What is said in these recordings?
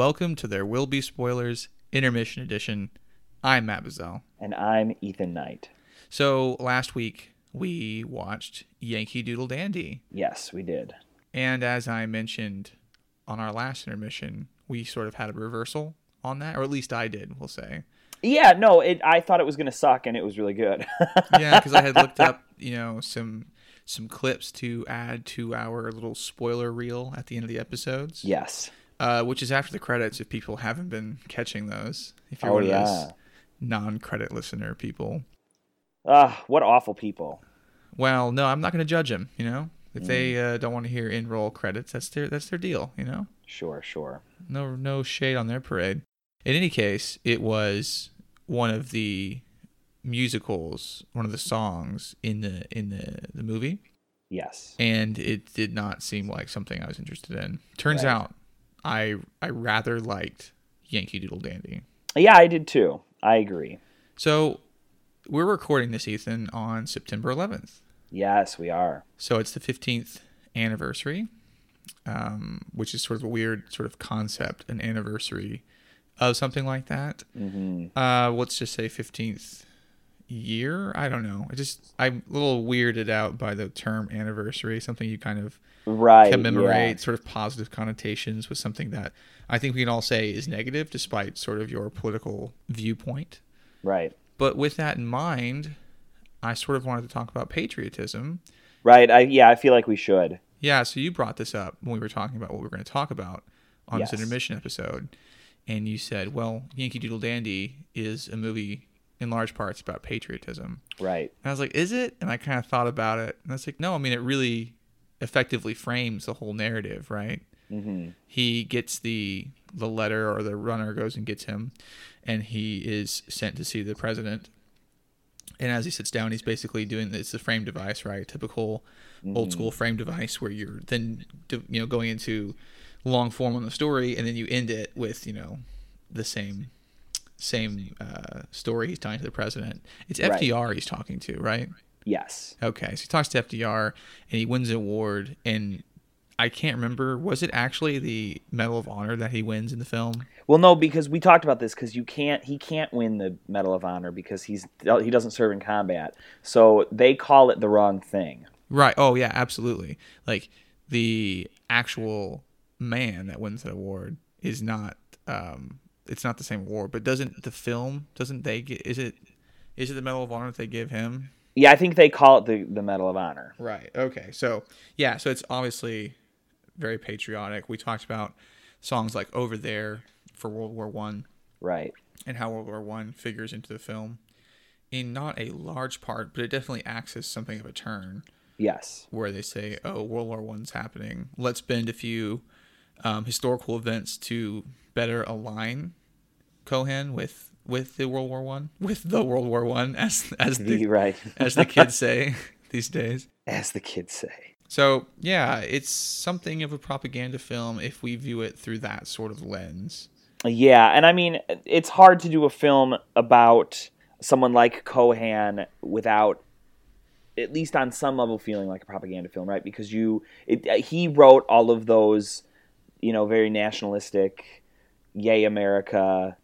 welcome to There Will Be Spoilers Intermission Edition. I'm Matt Bazell. And I'm Ethan Knight. So, last week we watched Yankee Doodle Dandy. Yes, we did. And as I mentioned on our last intermission, we sort of had a reversal on that, or at least I did, we'll say. Yeah, no, it, I thought it was going to suck, and it was really good. yeah, because I had looked up, you know, some some clips to add to our little spoiler reel at the end of the episodes. Yes. Uh, which is after the credits if people haven't been catching those. If you're Oh, one of those non-credit listener people. Ah, what awful people. Well, no, I'm not going to judge them. You know, if they Mm. uh, don't want to hear in roll credits, that's their that's their deal. You know, Sure, sure. no no shade on their parade. In any case, it was one of the musicals, one of the songs in the in the the movie, Yes. and it did not seem like something I was interested in. Turns Right. out, I I rather liked Yankee Doodle Dandy. Yeah, I did too. I agree. So we're recording this, Ethan, on September 11th. Yes, we are. So it's the 15th anniversary, um, which is sort of a weird sort of concept, an anniversary of something like that. hmm Uh, let's just say 15th year. I don't know. I just I'm a little weirded out by the term anniversary, something you kind of Right. commemorate, yeah. sort of positive connotations with something that I think we can all say is negative, despite sort of your political viewpoint. Right. But with that in mind, I sort of wanted to talk about patriotism. Right. I yeah, I feel like we should. Yeah, so you brought this up when we were talking about what we were going to talk about on Yes. this intermission episode. And you said, well, Yankee Doodle Dandy is a movie in large parts about patriotism. Right. And I was like, is it? And I kind of thought about it. And I was like, no, I mean, it really effectively frames the whole narrative, right? hmm he gets the the letter or the runner goes and gets him and he is sent to see the president and as he sits down he's basically doing it's the frame device right typical old school frame device where you're then you know going into long form on the story and then you end it with you know the same same uh, story he's telling to the president it's Right. fdr he's talking to right Yes. Okay, so he talks to FDR and he wins an award. And I can't remember, was it actually the Medal of Honor that he wins in the film? Well, no, because we talked about this because you can't. He can't win the Medal of Honor because he's he doesn't serve in combat. So they call it the wrong thing. Right. Oh, yeah, absolutely. Like the actual man that wins the award is not, um, it's not the same award. But doesn't the film, doesn't they get, is it, is it the Medal of Honor that they give him? Yeah, I think they call it the the Medal of Honor. Right. Okay. So yeah. So it's obviously very patriotic. We talked about songs like "Over There" for World War One Right. and how World War One figures into the film in not a large part, but it definitely acts as something of a turn Yes. where they say, "Oh, World War One's happening. Let's bend a few um, historical events to better align Cohan with with the World War One, with the World War One, as as The, right. as the kids say these days." As the kids say. So yeah, it's something of a propaganda film if we view it through that sort of lens. Yeah, and I mean, it's hard to do a film about someone like Cohan without, at least on some level, feeling like a propaganda film, right? Because you, it, he wrote all of those, you know, very nationalistic, "Yay America"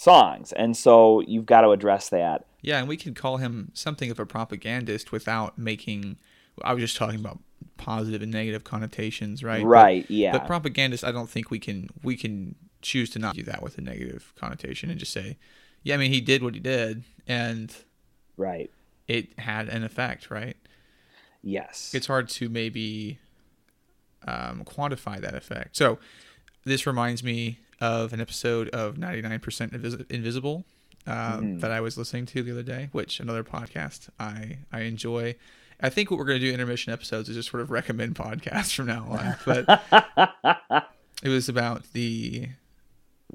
songs, and so you've got to address that. Yeah, and we could call him something of a propagandist without making. I was just talking about positive and negative connotations, right? But- Right? yeah. But propagandist, I don't think we can we can choose to not do that with a negative connotation and just say, yeah, I mean, he did what he did, and right. it had an effect, right? Yes. it's hard to maybe um, quantify that effect. So this reminds me of an episode of 99% Invis- Invisible um, that I was listening to the other day, which another podcast I I enjoy. I think what we're going to do intermission episodes is just sort of recommend podcasts from now on. But it was about the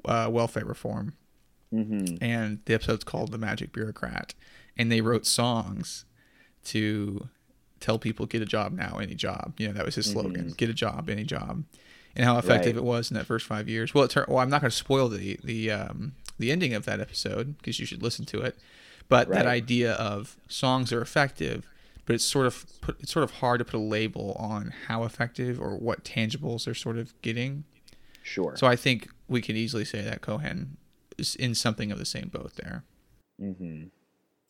uh, welfare reform, hmm and the episode's called "The Magic Bureaucrat," and they wrote songs to tell people get a job now, any job. You know, that was his slogan: get a job, any job. And how effective Right. it was in that first five years. Well, it tur- well, I'm not going to spoil the the um, the ending of that episode because you should listen to it. But that idea of songs are effective, but it's sort of put, it's sort of hard to put a label on how effective or what tangibles they're sort of getting. Sure. So I think we could easily say that Cohan is in something of the same boat there. Mm-hmm.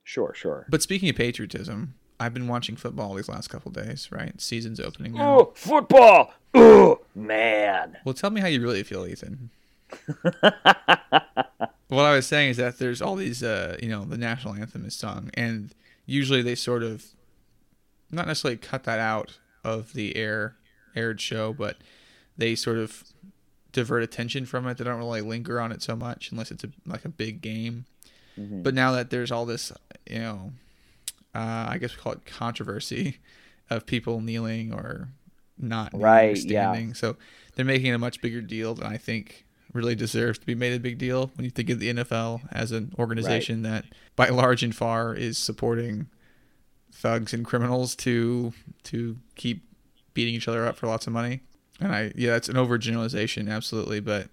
Sure, sure. But speaking of patriotism, I've been watching football these last couple days. Right, season's opening now. Oh, football! Oh, man. Well, tell me how you really feel, Ethan. what I was saying is that there's all these, uh, you know, the national anthem is sung, and usually they sort of, not necessarily cut that out of the air aired show, but they sort of divert attention from it. They don't really linger on it so much unless it's a, like a big game. Mm-hmm. But now that there's all this, you know, uh, I guess we call it controversy of people kneeling or not right, standing. Yeah. So they're making it a much bigger deal than I think really deserves to be made a big deal when you think of the NFL as an organization right. that, by large and far, is supporting thugs and criminals to to keep beating each other up for lots of money. And I, yeah, it's an overgeneralization, absolutely, but.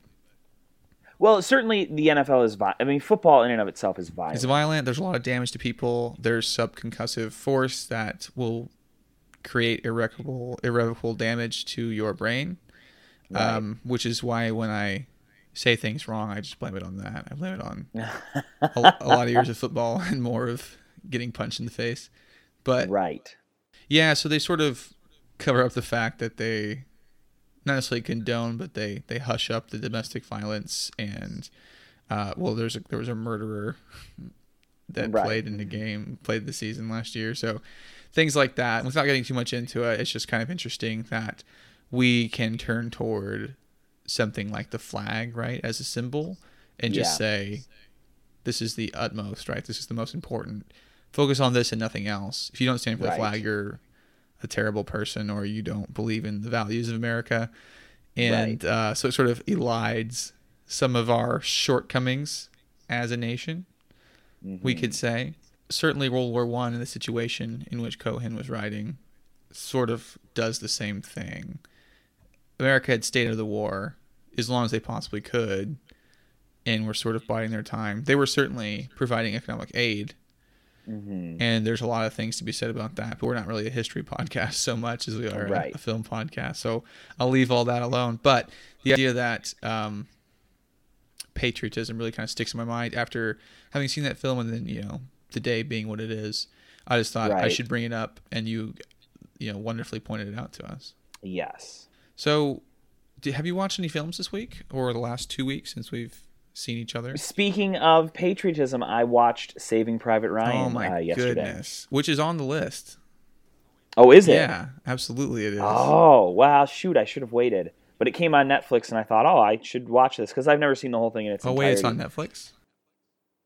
Well, certainly the NFL is. Vi- I mean, football in and of itself is violent. It's violent. There's a lot of damage to people. There's subconcussive force that will create irreparable irrevocable damage to your brain, right. um, which is why when I say things wrong, I just blame it on that. I blame it on a, a, lot of years of football and more of getting punched in the face. But right, yeah. So they sort of cover up the fact that they not necessarily condone, but they they hush up the domestic violence and. Uh, well, there's a, there was a murderer that right. played in the game, played the season last year. So things like that. Without getting too much into it, it's just kind of interesting that we can turn toward something like the flag, right, as a symbol, and just yeah. say, "This is the utmost, right? This is the most important. Focus on this and nothing else. If you don't stand for right. the flag, you're a terrible person, or you don't believe in the values of America." And right. uh, so it sort of elides some of our shortcomings as a nation. Mm-hmm. We could say certainly World War One and the situation in which Cohan was writing sort of does the same thing. America had stayed out of the war as long as they possibly could, and were sort of biding their time. They were certainly providing economic aid, mm-hmm. and there's a lot of things to be said about that. But we're not really a history podcast so much as we are right. a, a, film podcast, so I'll leave all that alone. But the idea that um, patriotism really kind of sticks in my mind after having seen that film, and then you know the day being what it is. I just thought right. I should bring it up, and you, you know, wonderfully pointed it out to us. Yes. So, have you watched any films this week or the last two weeks since we've seen each other? Speaking of patriotism, I watched Saving Private Ryan. Oh my uh, goodness! Which is on the list. Oh, is it? Yeah, absolutely, it is. Oh, wow! Shoot, I should have waited. But it came on Netflix, and I thought, oh, I should watch this because I've never seen the whole thing in its. Oh entirety. wait, it's on Netflix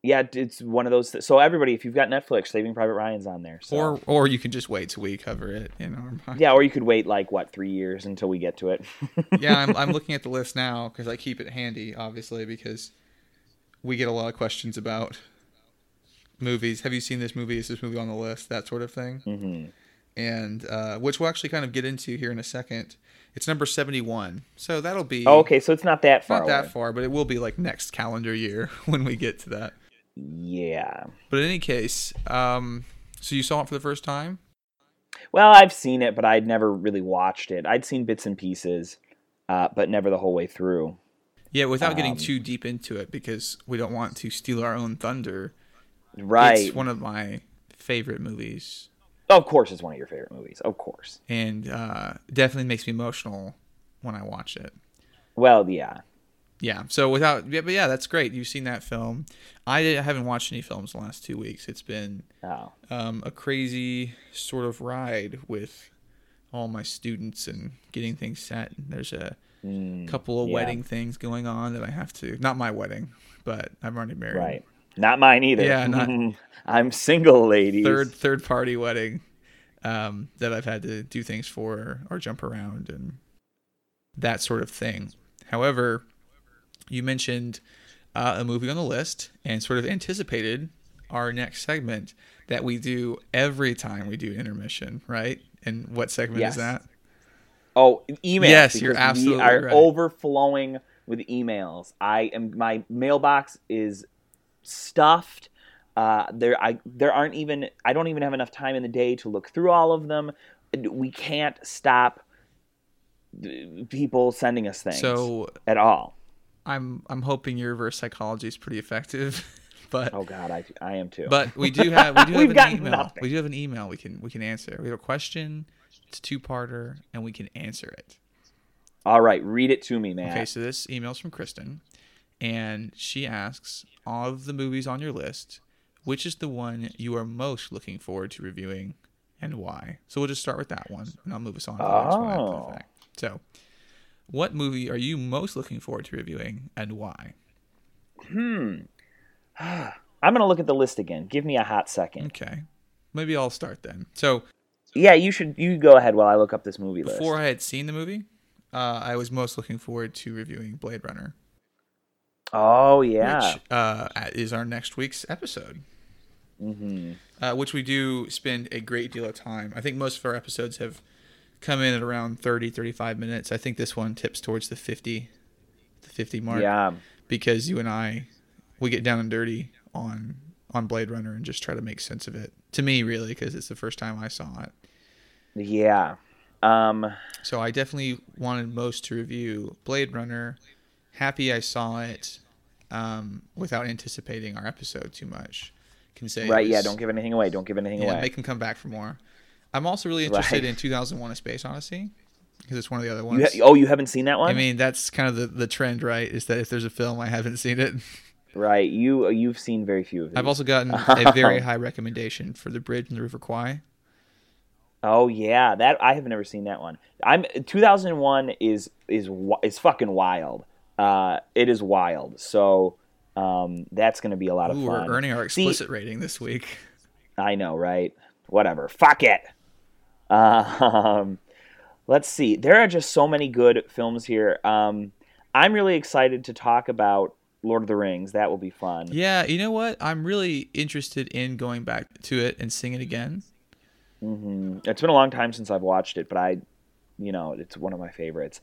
yeah, it's one of those. Th- so everybody, if you've got Netflix, Saving Private Ryan's on there. So. Or or you can just wait till we cover it. You know. Yeah, or you could wait like what three years until we get to it. yeah, I'm I'm looking at the list now because I keep it handy, obviously, because we get a lot of questions about movies. Have you seen this movie? Is this movie on the list? That sort of thing. Mm-hmm. And uh, which we'll actually kind of get into here in a second. It's number seventy-one, so that'll be. Oh, okay, so it's not that far. Not that far, but it will be like next calendar year when we get to that. Yeah. But in any case, um, so you saw it for the first time? Well, I've seen it, but I'd never really watched it. I'd seen bits and pieces, uh, but never the whole way through. Yeah, without um, getting too deep into it, because we don't want to steal our own thunder. Right. It's one of my favorite movies. Of course, it's one of your favorite movies. Of course. And uh, definitely makes me emotional when I watch it. Well, yeah yeah. So without, yeah, but yeah, that's great. You've seen that film. I haven't watched any films the last two weeks. It's been oh. um, a crazy sort of ride with all my students and getting things set. There's a mm, couple of yeah. wedding things going on that I have to. Not my wedding, but I'm already married. Right. Not mine either. Yeah. Not, I'm single, ladies. Third third party wedding um, that I've had to do things for or jump around and that sort of thing. However, you mentioned uh, a movie on the list and sort of anticipated our next segment that we do every time we do intermission, right? And what segment yes. is that? Oh, email. Yes, you're absolutely we are right. overflowing with emails. I am my mailbox is stuffed. Uh, there, I there aren't even. I don't even have enough time in the day to look through all of them. We can't stop people sending us things. So at all. I'm I'm hoping your reverse psychology is pretty effective. but oh god, I I am too. But we do have we do have an email. nothing. We do have an email we can we can answer. We have a question. It's a two parter, and we can answer it. All right, read it to me, man. Okay, so this email's from Kristen, and she asks, of the movies on your list, which is the one you are most looking forward to reviewing, and why? So we'll just start with that one, and I'll move us on to the next one after the Oh. fact. So, what movie are you most looking forward to reviewing, and why? Hmm. I'm gonna look at the list again. Give me a hot second. Okay, maybe I'll start then. So Yeah, you should. You go ahead while I look up this movie list. before I had seen the movie, uh, I was most looking forward to reviewing Blade Runner, oh yeah. which uh, is our next week's episode. hmm uh, which we do spend a great deal of time. I think most of our episodes have come in at around 30, 35 minutes. I think this one tips towards the 50, the 50 mark. Yeah. Because you and I, we get down and dirty on on Blade Runner and just try to make sense of it. To me, really, because it's the first time I saw it. Yeah. Um. So I definitely wanted most to review Blade Runner. Happy I saw it um, without anticipating our episode too much. Can say Right. Yeah. Don't give anything away. Don't give anything yeah, away. make them come back for more. I'm also really interested Right. in 2001: A Space Odyssey because it's one of the other You ones. ha- oh, you haven't seen that one? I mean, that's kind of the, the trend, right? Is that if there's a film I haven't seen it. right. You you've seen very few of these. I've also gotten a very high recommendation for The Bridge and the River Kwai. Oh yeah, that I have never seen that one. I'm 2001 is is is fucking wild. Uh, it is wild. So um, that's gonna be a lot of Ooh, fun. we're earning our See- explicit rating this week. I know, right? Whatever. Fuck it. Um, let's see. There are just so many good films here. Um, I'm really excited to talk about Lord of the Rings. That will be fun. Yeah, you know what? I'm really interested in going back to it and seeing it again. hmm It's been a long time since I've watched it, but I, you know, it's one of my favorites.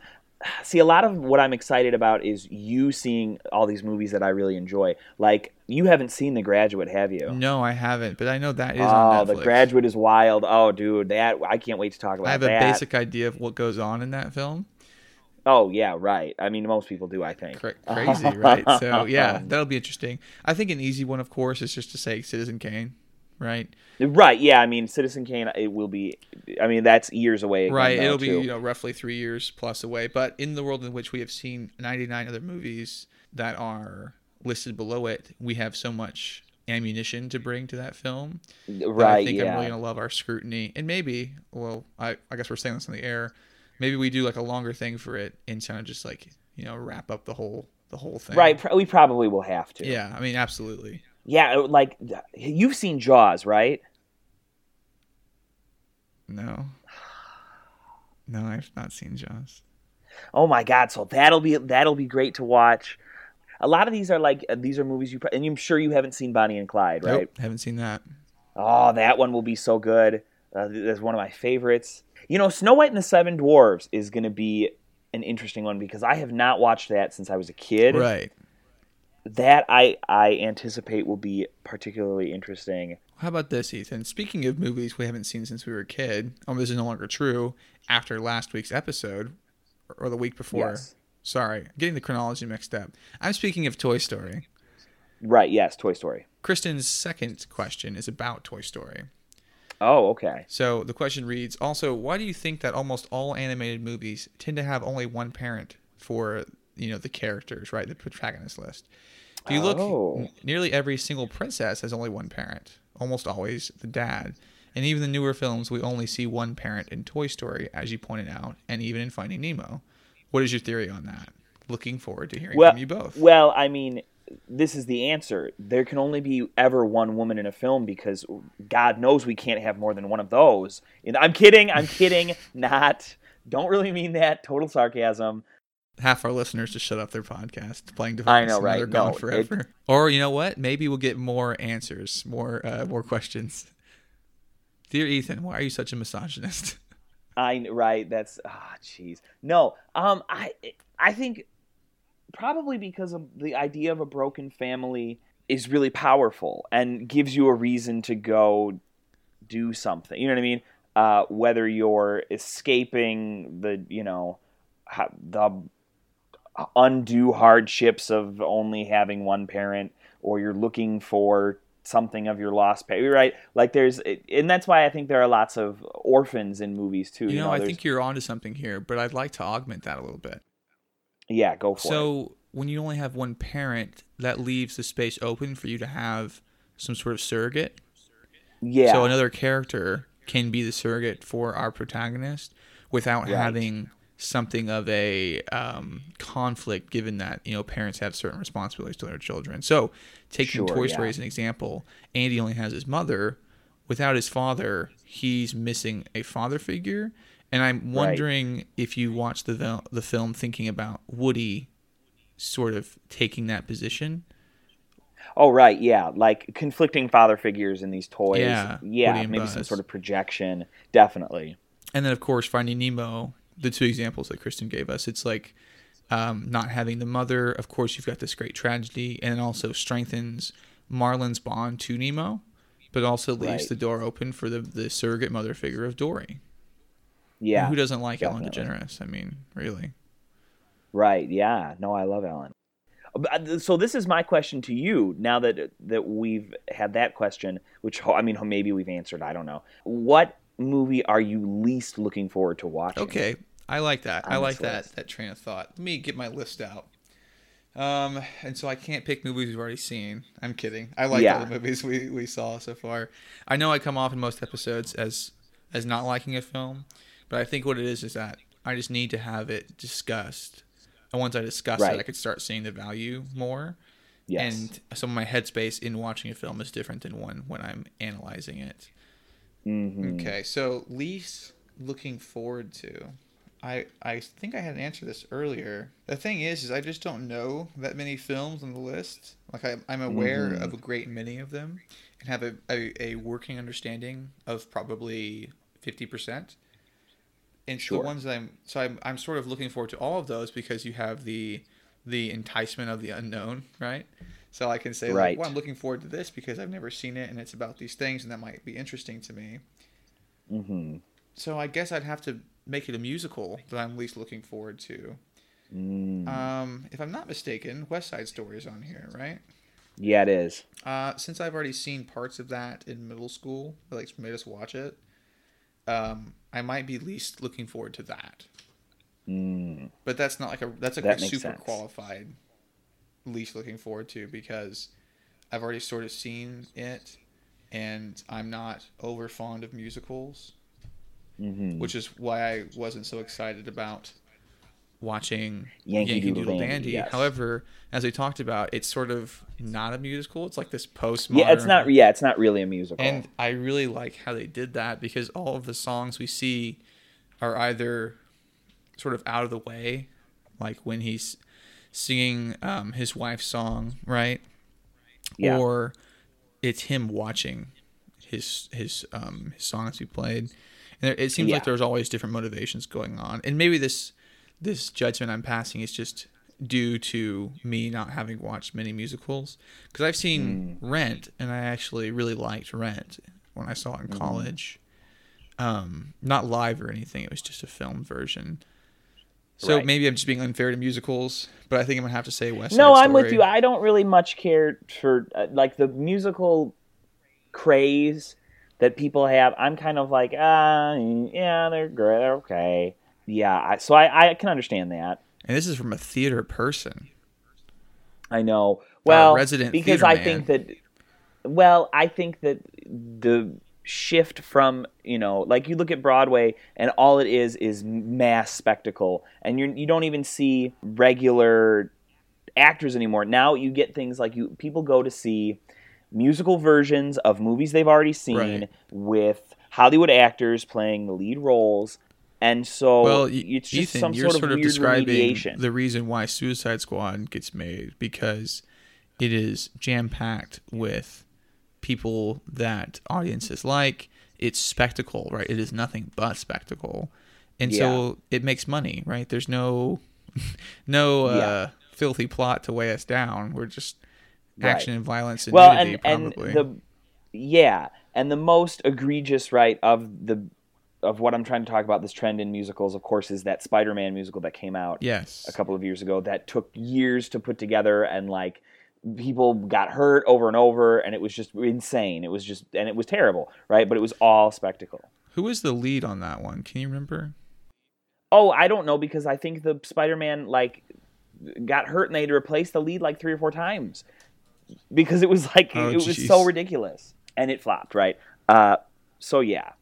See, a lot of what I'm excited about is you seeing all these movies that I really enjoy. Like, you haven't seen The Graduate, have you? No, I haven't, but I know that is oh, on Netflix. The Graduate is wild. Oh, dude, that I can't wait to talk about I have that. a basic idea of what goes on in that film. Oh yeah, right. I mean, most people do. I think. Cra- crazy, right? So yeah, that'll be interesting. I think an easy one, of course, is just to say Citizen Kane, right? Right. Yeah. I mean, Citizen Kane. It will be. I mean, that's years away. Right. It'll be you know roughly three years plus away. But in the world in which we have seen 99 other movies that are listed below it, we have so much ammunition to bring to that film. right. I think yeah. I'm really gonna love our scrutiny, and maybe, well, I, I guess we're saying this on the air. Maybe we do like a longer thing for it and kind of just like you know wrap up the whole the whole thing. Right. pr- We probably will have to. Yeah. I mean, absolutely. Yeah. Like you've seen Jaws, right? No. No, I've not seen Jaws. Oh my God! So that'll be that'll be great to watch. A lot of these are like uh, these are movies you pro- and I'm sure you haven't seen Bonnie and Clyde, right? Nope, haven't seen that. Oh, that one will be so good. Uh, that's one of my favorites. You know, Snow White and the Seven Dwarves is going to be an interesting one because I have not watched that since I was a kid. Right. That I I anticipate will be particularly interesting. How about this, Ethan? Speaking of movies we haven't seen since we were a kid, oh, this is no longer true after last week's episode or the week before. Yes. Sorry, I'm getting the chronology mixed up. I'm speaking of Toy Story. Right? Yes, Toy Story. Kristen's second question is about Toy Story. Oh, okay. So the question reads Also, why do you think that almost all animated movies tend to have only one parent for, you know, the characters, right? The protagonist list. If you look, Oh. nearly every single princess has only one parent, almost always the dad. And even the newer films, we only see one parent in Toy Story, as you pointed out, and even in Finding Nemo. What is your theory on that? Looking forward to hearing Well, from you both. well, I mean, this is the answer. There can only be ever one woman in a film because God knows we can't have more than one of those. And I'm kidding. I'm kidding. Not. Don't really mean that. Total sarcasm. Half our listeners just shut off their podcast, playing device. I know, right? They're gone No, forever. Or you know what? Maybe we'll get more answers, more uh, more questions. Dear Ethan, why are you such a misogynist? I right. That's ah, jeez. no. Um, I I think probably because of the idea of a broken family is really powerful and gives you a reason to go do something. You know what I mean? Uh, whether you're escaping the you know ho- the undue hardships of only having one parent, or you're looking for something of your lost parent, right? Like there's, and that's why I think there are lots of orphans in movies too. You, You know, know, I think you're onto something here, but I'd like to augment that a little bit. yeah, go for it. So when you only have one parent, that leaves the space open for you to have some sort of surrogate. Yeah, So another character can be the surrogate for our protagonist without Right. having something of a um, conflict, given that you know parents have certain responsibilities to their children. So taking Sure, Toy yeah. Story as an example, Andy only has his mother. Without his father, he's missing a father figure. And I'm wondering if you watch the the film thinking about Woody sort of taking that position. Oh right, yeah, like conflicting father figures in these toys. Yeah, yeah, maybe some sort of projection. Definitely. and then of course finding nemo the two examples that kristen gave us it's like um, not having the mother of course you've got this great tragedy and it also strengthens marlin's bond to nemo but also leaves Right. the door open for the, the surrogate mother figure of dory Yeah. who doesn't like ellen degeneres i mean really Right. Yeah. No, I love Ellen. So this is my question to you. Now that that we've had that question, which I mean, maybe we've answered. I don't know. What movie are you least looking forward to watching? okay i like that i like that list. that train of thought let me get my list out um and so i can't pick movies we've already seen i'm kidding i like Yeah. all the movies we, we saw so far i know i come off in most episodes as as not liking a film but i think what it is is that i just need to have it discussed and once i discuss Right. it i could start seeing the value more Yes. and some of my headspace in watching a film is different than one when i'm analyzing it Mhm. Okay, so least looking forward to. I I think I had an answer to this earlier. The thing is, is I just don't know that many films on the list. Like I, I'm aware Mhm. of a great many of them, and have a, a, a working understanding of probably fifty percent. And Sure. the ones that I'm so I'm I'm sort of looking forward to all of those because you have the the enticement of the unknown, right? So I can say, Right. like, well, I'm looking forward to this because I've never seen it and it's about these things and that might be interesting to me. Mhm. So I guess I'd have to make it a musical that I'm least looking forward to. Mm. Um, if I'm not mistaken, West Side Story is on here, right? yeah, it is. Uh, since I've already seen parts of that in middle school, like made us watch it, um, I might be least looking forward to that. Mm. But that's not like a that's like That a super sense. qualified least looking forward to because I've already sort of seen it, and I'm not over fond of musicals. Mhm. which is why I wasn't so excited about watching Yankee Yankee, Doodle Doodle, Dandy, yes. However, as we talked about, it's sort of not a musical. It's like this postmodern. Yeah, it's not. Yeah, it's not really a musical. And I really like how they did that because all of the songs we see are either sort of out of the way, like when he's singing um, his wife's song, right? Yeah. Or it's him watching his his um his songs he played. And there, it seems Yeah. like there's always different motivations going on. And maybe this this judgment I'm passing is just due to me not having watched many musicals because I've seen Mm. Rent and I actually really liked Rent when I saw it in Mm-hmm. college. Um, not live or anything; it was just a film version. So Right. maybe I'm just being unfair to musicals, but I think I'm gonna have to say West Side no, I'm with you. I don't really much care for uh, like the musical craze that people have. I'm kind of like, ah, yeah, they're great, they're okay. Yeah, I, so I, I can understand that. And this is from a theater person. I know. Well, resident because I man. think that. Well, I think that the shift from you know, like you look at Broadway, and all it is is mass spectacle, and you you don't even see regular actors anymore. Now you get things like you people go to see musical versions of movies they've already seen Right. with Hollywood actors playing the lead roles. And so Well, it's just Ethan, some you're sort of, sort of weird describing remediation. the reason why Suicide Squad gets made because it is jam packed with people that audiences like. It's spectacle, right? It is nothing but spectacle, and so it makes money, right? There's no, no uh, Yeah. filthy plot to weigh us down. We're just Right. action and violence and well, nudity, and, and probably. the yeah, and the most egregious right of the of what I'm trying to talk about, this trend in musicals, of course, is that Spider-Man musical that came out Yes. a couple of years ago that took years to put together and like people got hurt over and over and it was just insane. It was just and it was terrible, right? But it was all spectacle. Who was the lead on that one? Can you remember? Oh, I don't know because I think the Spider-Man like got hurt and they had to replace the lead like three or four times because it was like Oh, it was so ridiculous and it flopped, right? Uh, so yeah,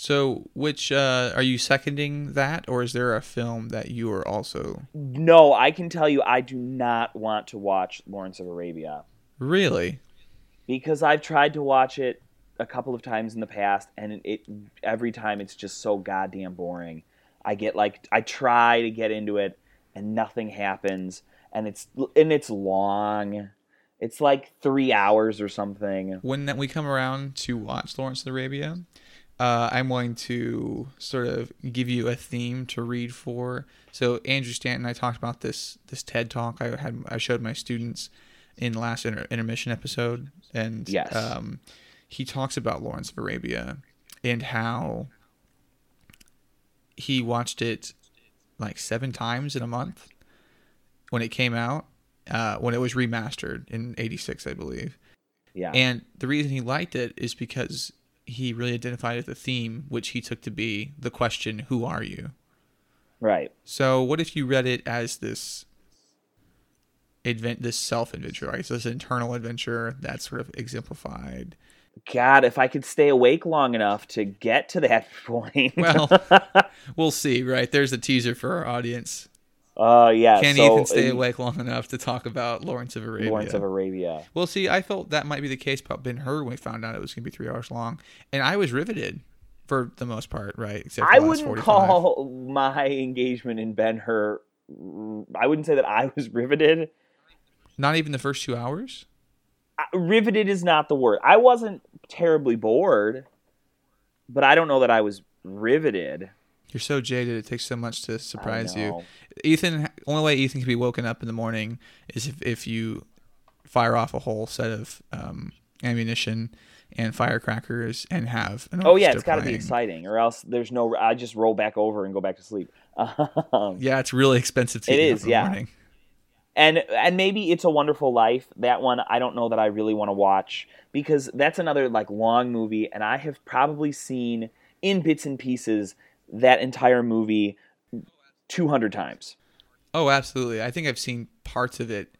So, which uh, are you seconding that, or is there a film that you are also no, I can tell you, I do not want to watch Lawrence of Arabia. really? because I've tried to watch it a couple of times in the past, and it, every time it's just so goddamn boring. I get like I try to get into it, and nothing happens, and it's and it's long. It's like three hours or something. When we come around to watch Lawrence of Arabia, uh, I'm going to sort of give you a theme to read for. So Andrew Stanton, I talked about this this TED talk I had I showed my students in the last inter- intermission episode, and Yes. um, he talks about Lawrence of Arabia and how he watched it like seven times in a month when it came out, uh, when it was remastered in '86, I believe. Yeah, And the reason he liked it is because he really identified with the theme, which he took to be the question, "Who are you?" right. So, what if you read it as this advent, this self adventure, right? So, this internal adventure that's sort of exemplified. God, if I could stay awake long enough to get to that point. Well, we'll see, right? There's a teaser for our audience. Uh, yeah. Can so, even stay uh, awake long enough to talk about Lawrence of Arabia? Lawrence of Arabia. Well, see, I felt that might be the case about Ben Hur when we found out it was going to be three hours long, and I was riveted for the most part, right? Except I wouldn't 45. call my engagement in Ben Hur. I wouldn't say that I was riveted. Not even the first two hours. I- riveted is not the word. I wasn't terribly bored, but I don't know that I was riveted. You're so jaded; it takes so much to surprise you. Ethan, only way Ethan can be woken up in the morning is if, if you fire off a whole set of um, ammunition and firecrackers and have. An Oh yeah, it's got to be exciting, or else there's no. I just roll back over and go back to sleep. Um, Yeah, it's really expensive to It is, in the yeah. morning. and and maybe it's a wonderful life that one i don't know that i really want to watch because that's another like long movie and i have probably seen in bits and pieces that entire movie 200 times Oh, absolutely. I think I've seen parts of it.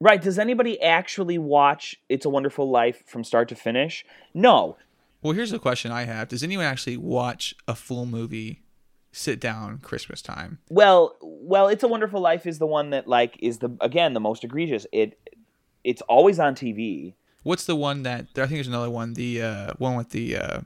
right does anybody actually watch it's a wonderful life from start to finish no Well, here's a question I have: Does anyone actually watch a full movie, sit down Christmas time? well well it's a wonderful life is the one that like is the again the most egregious it it's always on tv What's the one that I think there's another one? The uh, one with the uh,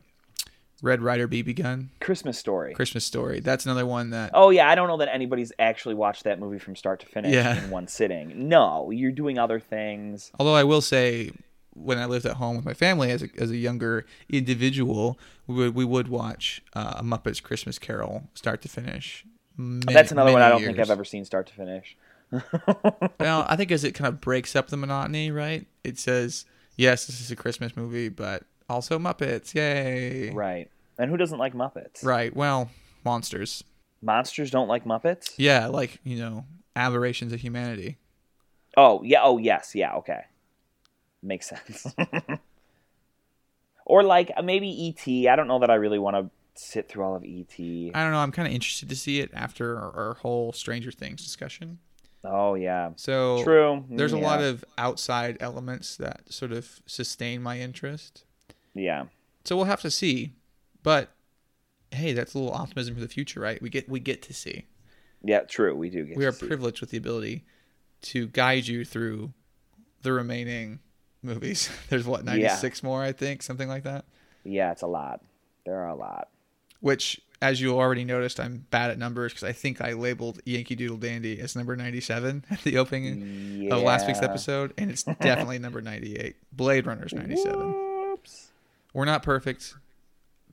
Red Ryder BB gun, christmas story Christmas Story. That's another one that. Oh yeah, I don't know that anybody's actually watched that movie from start to finish Yeah. in one sitting. No, you're doing other things. Although I will say, when I lived at home with my family as a, as a younger individual, we would we would watch uh, a Muppets Christmas Carol start to finish. Many, That's another one I don't think. I've ever seen start to finish. Well, I think as it kind of breaks up the monotony, right? It says, yes, this is a Christmas movie, but also Muppets. Yay. Right. And who doesn't like Muppets? Right. Well, monsters. Monsters don't like Muppets? Yeah, like, you know, aberrations of humanity. Oh, yeah, oh yes, yeah, okay. Makes sense. or like maybe E.T. I don't know that I really want to sit through all of E.T. I don't know. I'm kind of interested to see it after our, our whole Stranger Things discussion. Oh yeah. So True. there's a mm, lot of outside elements that sort of sustain my interest. Yeah. So we'll have to see. But hey, that's a little optimism for the future, right? We get we get to see. Yeah, true. We do get we to are privileged with the ability to guide you through the remaining movies. There's what 96 more, I think, something like that. Yeah, it's a lot. There are a lot. Which, as you already noticed, I'm bad at numbers because I think I labeled Yankee Doodle Dandy as number 97 at the opening Yeah. of last week's episode, and it's definitely number 98. Blade Runner's 97. Whoops. We're not perfect,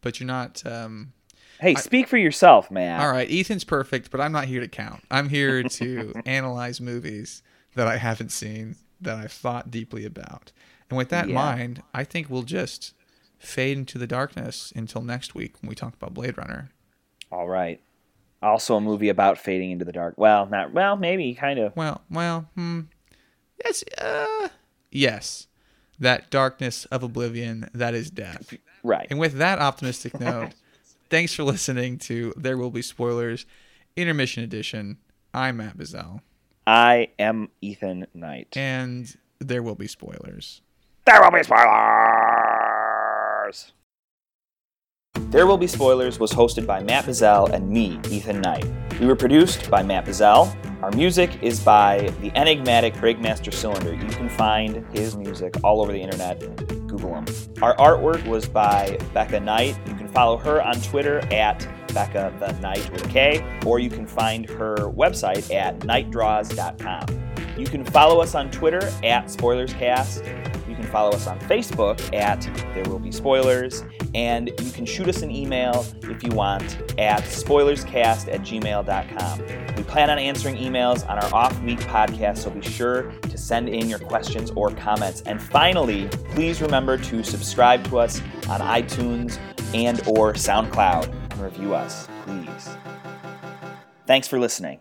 but you're not. Um, Hey, speak for yourself, man. all right, Ethan's perfect, but I'm not here to count. I'm here to analyze movies that I haven't seen that I've thought deeply about. And with that in Yeah. mind, I think we'll just fade into the darkness until next week when we talk about Blade Runner. All right. Also, a movie about fading into the dark. Well, not well, maybe kind of. Well, well, hmm. Yes, uh, yes. That darkness of oblivion that is death. Right. And with that optimistic note, thanks for listening to There Will Be Spoilers, Intermission Edition. I'm Matt Bazell. I am Ethan Knight. And there will be spoilers. There will be spoilers. There Will Be Spoilers was hosted by Matt Bazell and me, Ethan Knight. We were produced by Matt Bazell. Our music is by the enigmatic Breakmaster Cylinder. You can find his music all over the internet. Google him. Our artwork was by Becca Knight. You can follow her on Twitter at Becca the Knight with a K, or you can find her website at knightdraws.com. You can follow us on Twitter at SpoilersCast You can follow us on Facebook at There Will Be Spoilers, and you can shoot us an email if you want at spoilerscast at gmail.com. Plan on answering emails on our off week podcast, so be sure to send in your questions or comments. And finally, please remember to subscribe to us on iTunes and or SoundCloud and review us, please. Thanks for listening.